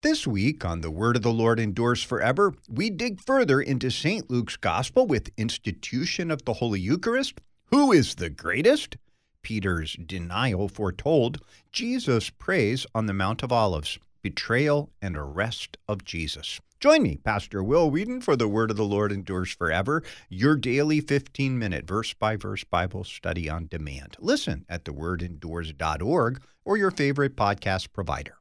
This week on The Word of the Lord Endures Forever, we dig further into St. Luke's Gospel with institution of the Holy Eucharist. Who is the greatest? Peter's denial foretold. Jesus prays on the Mount of Olives. Betrayal and arrest of Jesus. Join me, Pastor Will Weedon, for The Word of the Lord Endures Forever, your daily 15 minute verse by verse Bible study on demand. Listen at thewordendures.org or your favorite podcast provider.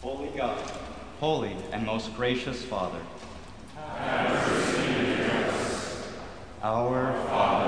Holy God, holy and most gracious Father, our Father,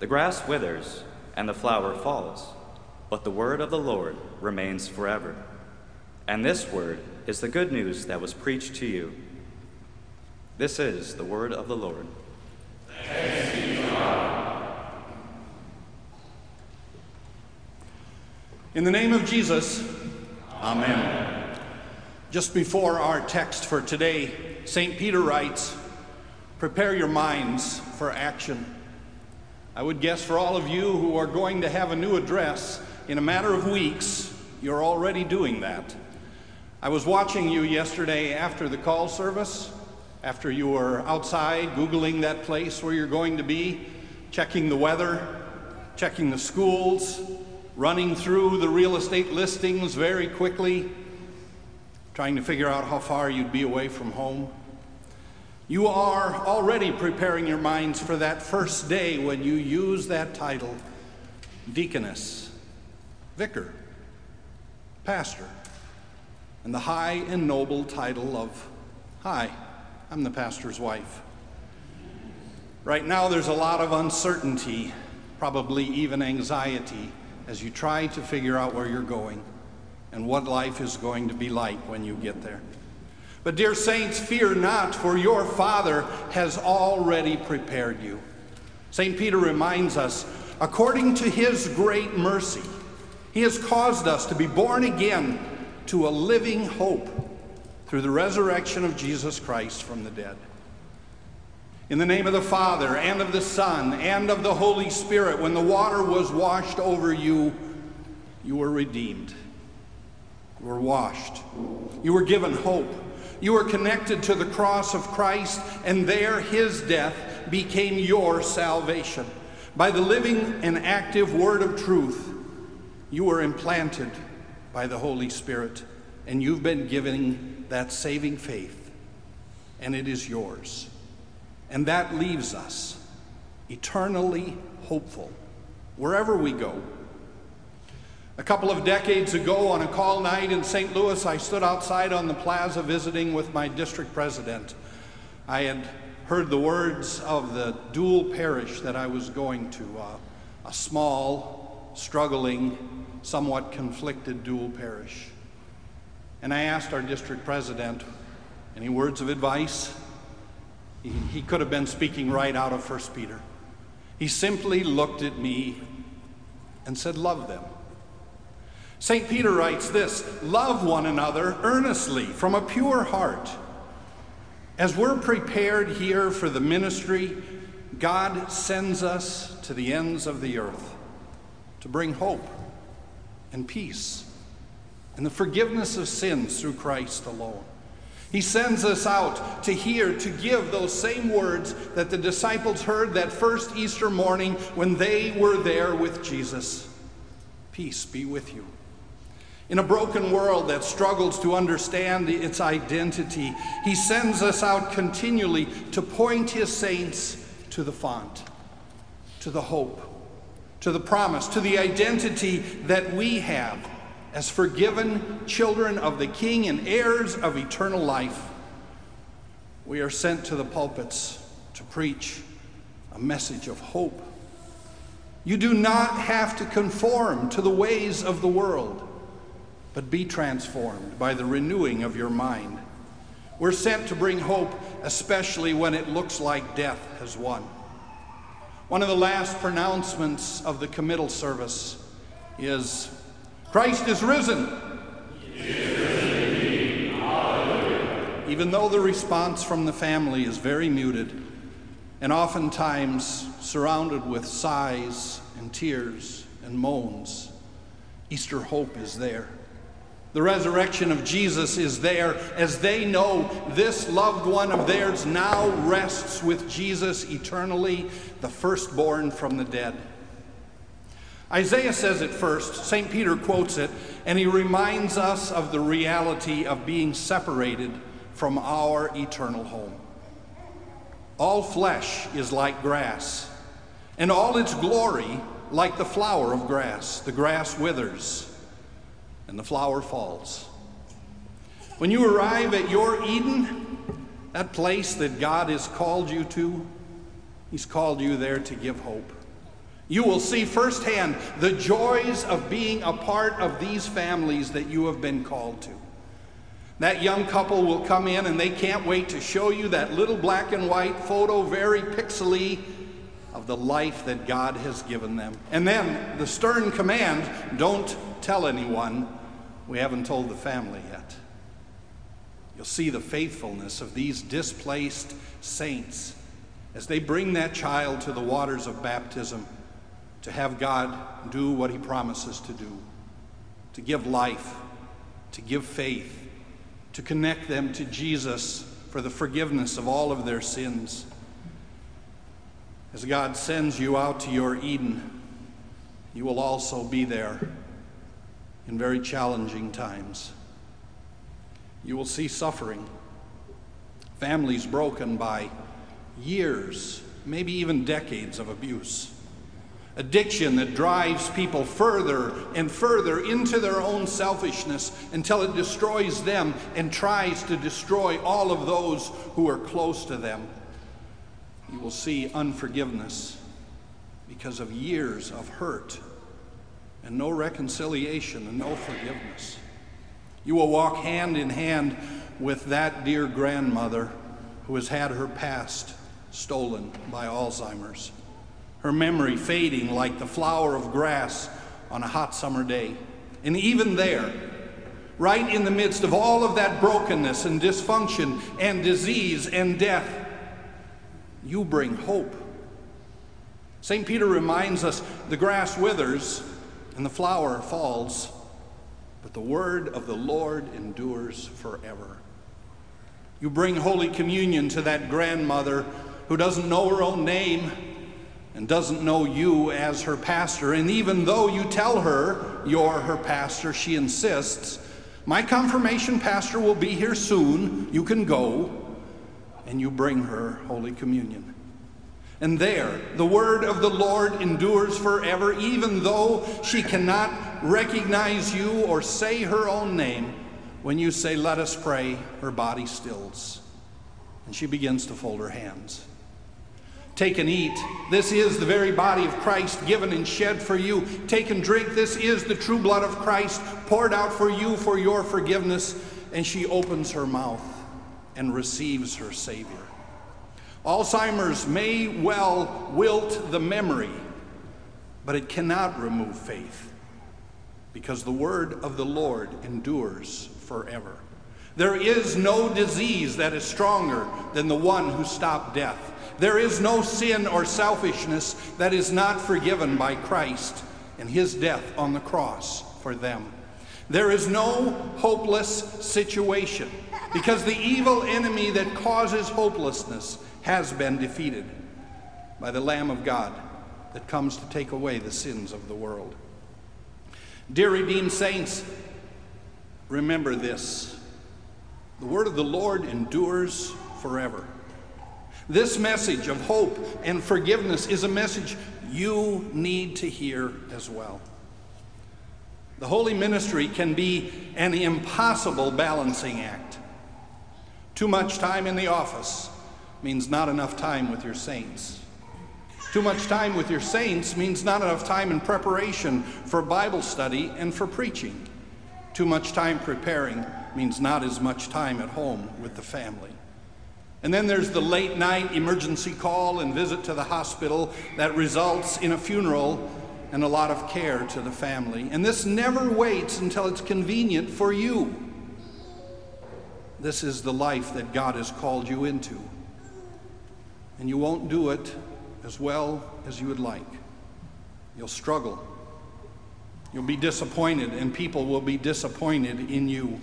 The grass withers, and the flower falls, but the word of the Lord remains forever. And this word is the good news that was preached to you. This is the word of the Lord. In the name of Jesus, Amen. Just before our text for today, St. Peter writes, Prepare your minds for action. I would guess for all of you who are going to have a new address in a matter of weeks, you're already doing that. I was watching you yesterday after the call service, after you were outside Googling that place where you're going to be, checking the weather, checking the schools, running through the real estate listings very quickly. trying to figure out how far you'd be away from home. You are already preparing your minds for that first day when you use that title deaconess, vicar, pastor, and the high and noble title of Hi, I'm the pastor's wife. Right now, there's a lot of uncertainty, probably even anxiety, as you try to figure out where you're going and what life is going to be like when you get there. But, dear saints, fear not, for your Father has already prepared you. St. Peter reminds us, according to his great mercy, he has caused us to be born again to a living hope through the resurrection of Jesus Christ from the dead. In the name of the Father, and of the Son, and of the Holy Spirit, when the water was washed over you, you were redeemed. You were washed. You were given hope. You were connected to the cross of Christ, and there his death became your salvation. By the living and active word of truth, you were implanted by the Holy Spirit, and you've been given that saving faith, and it is yours. And that leaves us eternally hopeful wherever we go. A couple of decades ago, on a call night in St. Louis, I stood outside on the plaza visiting with my district president. I had heard the words of the dual parish that I was going to, uh, a small, struggling, somewhat conflicted dual parish. And I asked our district president, any words of advice? He, he could have been speaking right out of 1 Peter. He simply looked at me and said, Love them. St. Peter writes this Love one another earnestly from a pure heart. As we're prepared here for the ministry, God sends us to the ends of the earth to bring hope and peace and the forgiveness of sins through Christ alone. He sends us out to hear, to give those same words that the disciples heard that first Easter morning when they were there with Jesus. Peace be with you. In a broken world that struggles to understand its identity, he sends us out continually to point his saints to the font, to the hope, to the promise, to the identity that we have as forgiven children of the King and heirs of eternal life. We are sent to the pulpits to preach a message of hope. You do not have to conform to the ways of the world but be transformed by the renewing of your mind. We're sent to bring hope, especially when it looks like death has won. One of the last pronouncements of the committal service is Christ is risen. Even though the response from the family is very muted and oftentimes surrounded with sighs and tears and moans, Easter hope is there. The resurrection of Jesus is there as they know this loved one of theirs now rests with Jesus eternally, the firstborn from the dead. Isaiah says it first, St. Peter quotes it, and he reminds us of the reality of being separated from our eternal home. All flesh is like grass, and all its glory like the flower of grass. The grass withers and the flower falls. When you arrive at your Eden, that place that God has called you to, He's called you there to give hope. You will see firsthand the joys of being a part of these families that you have been called to. That young couple will come in and they can't wait to show you that little black and white photo, very pixely, of the life that God has given them. And then the stern command don't tell anyone we haven't told the family yet. You'll see the faithfulness of these displaced saints as they bring that child to the waters of baptism to have God do what he promises to do to give life, to give faith, to connect them to Jesus for the forgiveness of all of their sins. As God sends you out to your Eden, you will also be there in very challenging times. You will see suffering, families broken by years, maybe even decades of abuse. Addiction that drives people further and further into their own selfishness until it destroys them and tries to destroy all of those who are close to them. You will see unforgiveness because of years of hurt and no reconciliation and no forgiveness. You will walk hand in hand with that dear grandmother who has had her past stolen by Alzheimer's, her memory fading like the flower of grass on a hot summer day. And even there, right in the midst of all of that brokenness and dysfunction and disease and death, you bring hope. St. Peter reminds us the grass withers and the flower falls, but the word of the Lord endures forever. You bring Holy Communion to that grandmother who doesn't know her own name and doesn't know you as her pastor. And even though you tell her you're her pastor, she insists, My confirmation pastor will be here soon. You can go. And you bring her Holy Communion. And there, the word of the Lord endures forever, even though she cannot recognize you or say her own name. When you say, Let us pray, her body stills, and she begins to fold her hands. Take and eat. This is the very body of Christ given and shed for you. Take and drink. This is the true blood of Christ poured out for you for your forgiveness. And she opens her mouth and receives her Savior. Alzheimer's may well wilt the memory, but it cannot remove faith because the word of the Lord endures forever. There is no disease that is stronger than the one who stopped death. There is no sin or selfishness that is not forgiven by Christ and his death on the cross for them. There is no hopeless situation because the evil enemy that causes hopelessness has been defeated by the Lamb of God that comes to take away the sins of the world. Dear redeemed saints, remember this the word of the Lord endures forever. This message of hope and forgiveness is a message you need to hear as well. The holy ministry can be an impossible balancing act. Too much time in the office means not enough time with your saints. Too much time with your saints means not enough time in preparation for Bible study and for preaching. Too much time preparing means not as much time at home with the family. And then there's the late night emergency call and visit to the hospital that results in a funeral and a lot of care to the family. And this never waits until it's convenient for you. This is the life that God has called you into. And you won't do it as well as you would like. You'll struggle. You'll be disappointed, and people will be disappointed in you.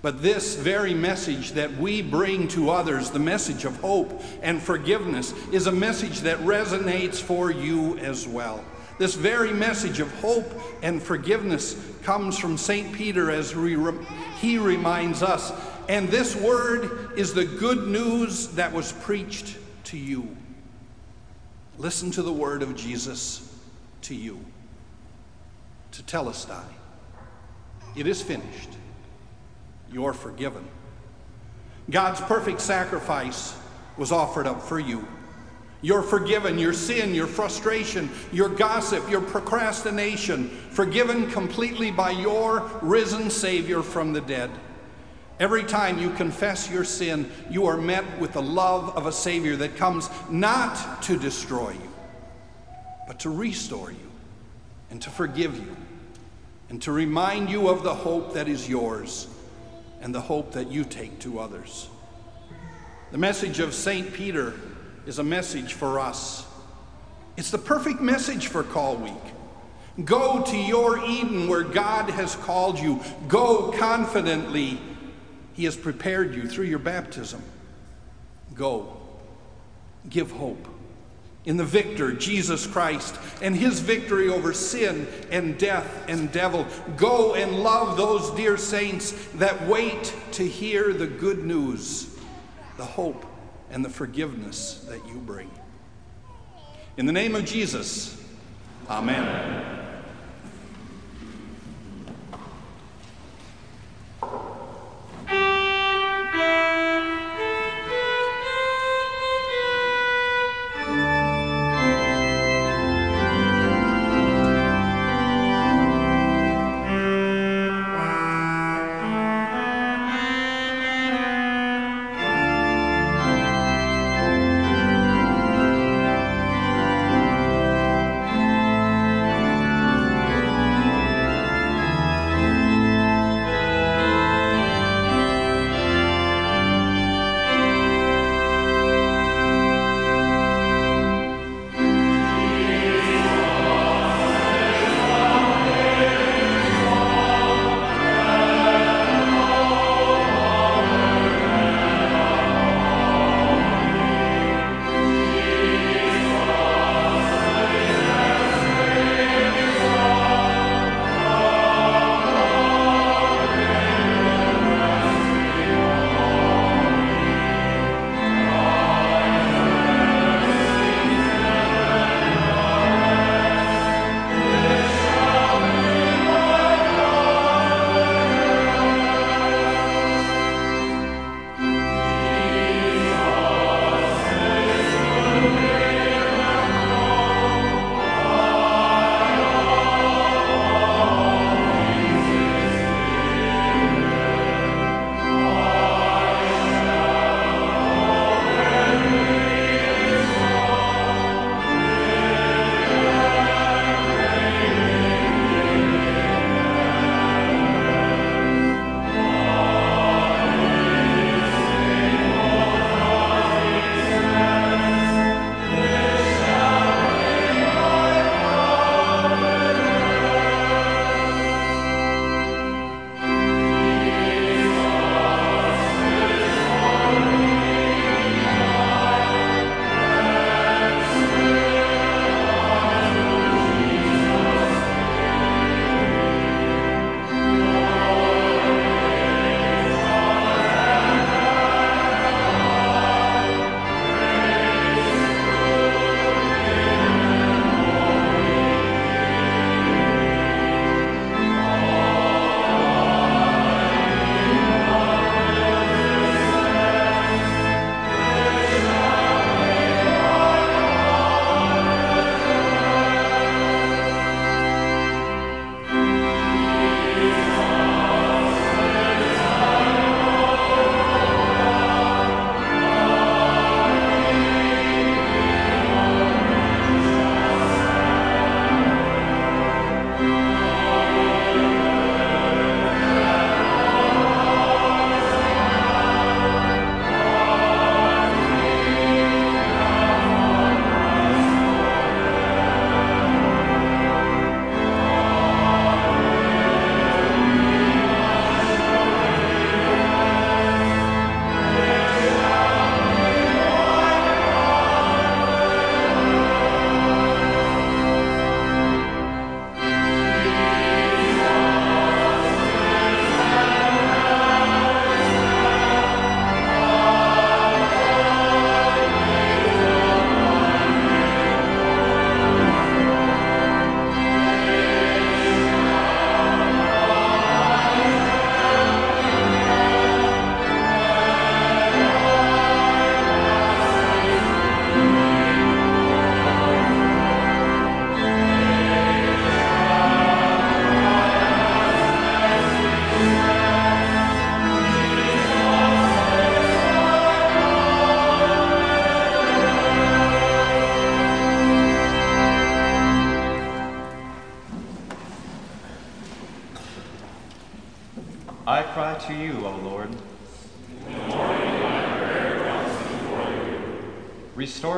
But this very message that we bring to others, the message of hope and forgiveness, is a message that resonates for you as well. This very message of hope and forgiveness comes from St. Peter as he reminds us. And this word is the good news that was preached to you. Listen to the word of Jesus to you. Tetelestai. It is finished. You're forgiven. God's perfect sacrifice was offered up for you. You're forgiven. Your sin, your frustration, your gossip, your procrastination, forgiven completely by your risen Savior from the dead. Every time you confess your sin, you are met with the love of a Savior that comes not to destroy you, but to restore you and to forgive you and to remind you of the hope that is yours and the hope that you take to others. The message of St. Peter is a message for us. It's the perfect message for Call Week. Go to your Eden where God has called you. Go confidently. He has prepared you through your baptism. Go. Give hope. in the victor, Jesus Christ, and his victory over sin and death and devil. Go and love those dear saints that wait to hear the good news, the hope, and the forgiveness that you bring. In the name of Jesus, amen.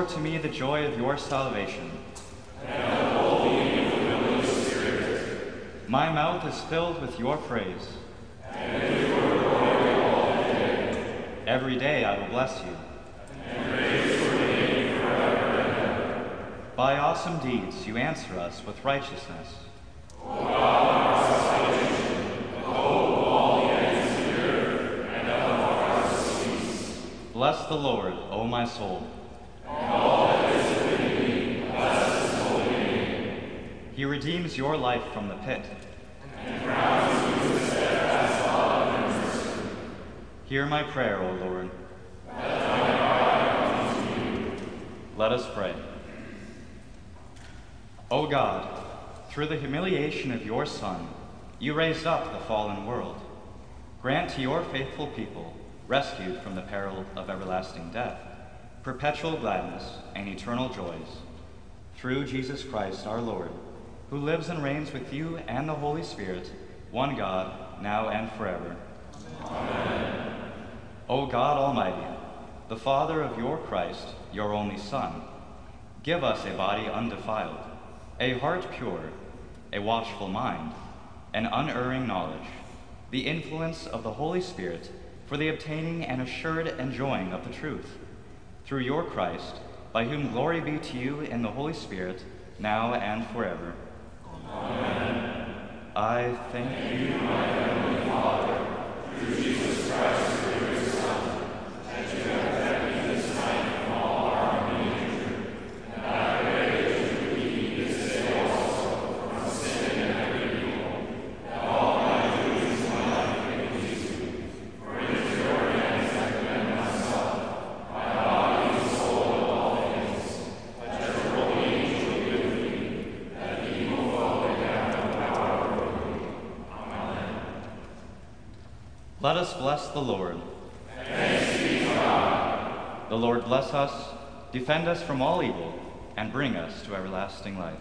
To me the joy of your salvation. My mouth is filled with your praise. Every day I will bless you. By awesome deeds you answer us with righteousness. Bless the Lord, O my soul. He redeems your life from the pit. Hear my prayer, O Lord. Let us pray. O God, through the humiliation of your Son, you raised up the fallen world. Grant to your faithful people, rescued from the peril of everlasting death, perpetual gladness and eternal joys. Through Jesus Christ our Lord, who lives and reigns with you and the Holy Spirit, one God, now and forever. Amen. O God Almighty, the Father of your Christ, your only Son, give us a body undefiled, a heart pure, a watchful mind, an unerring knowledge, the influence of the Holy Spirit for the obtaining and assured enjoying of the truth. Through your Christ, by whom glory be to you in the Holy Spirit, now and forever. Amen. I thank you, my heavenly Father, through Jesus Christ. Let us bless the Lord. The Lord bless us, defend us from all evil, and bring us to everlasting life.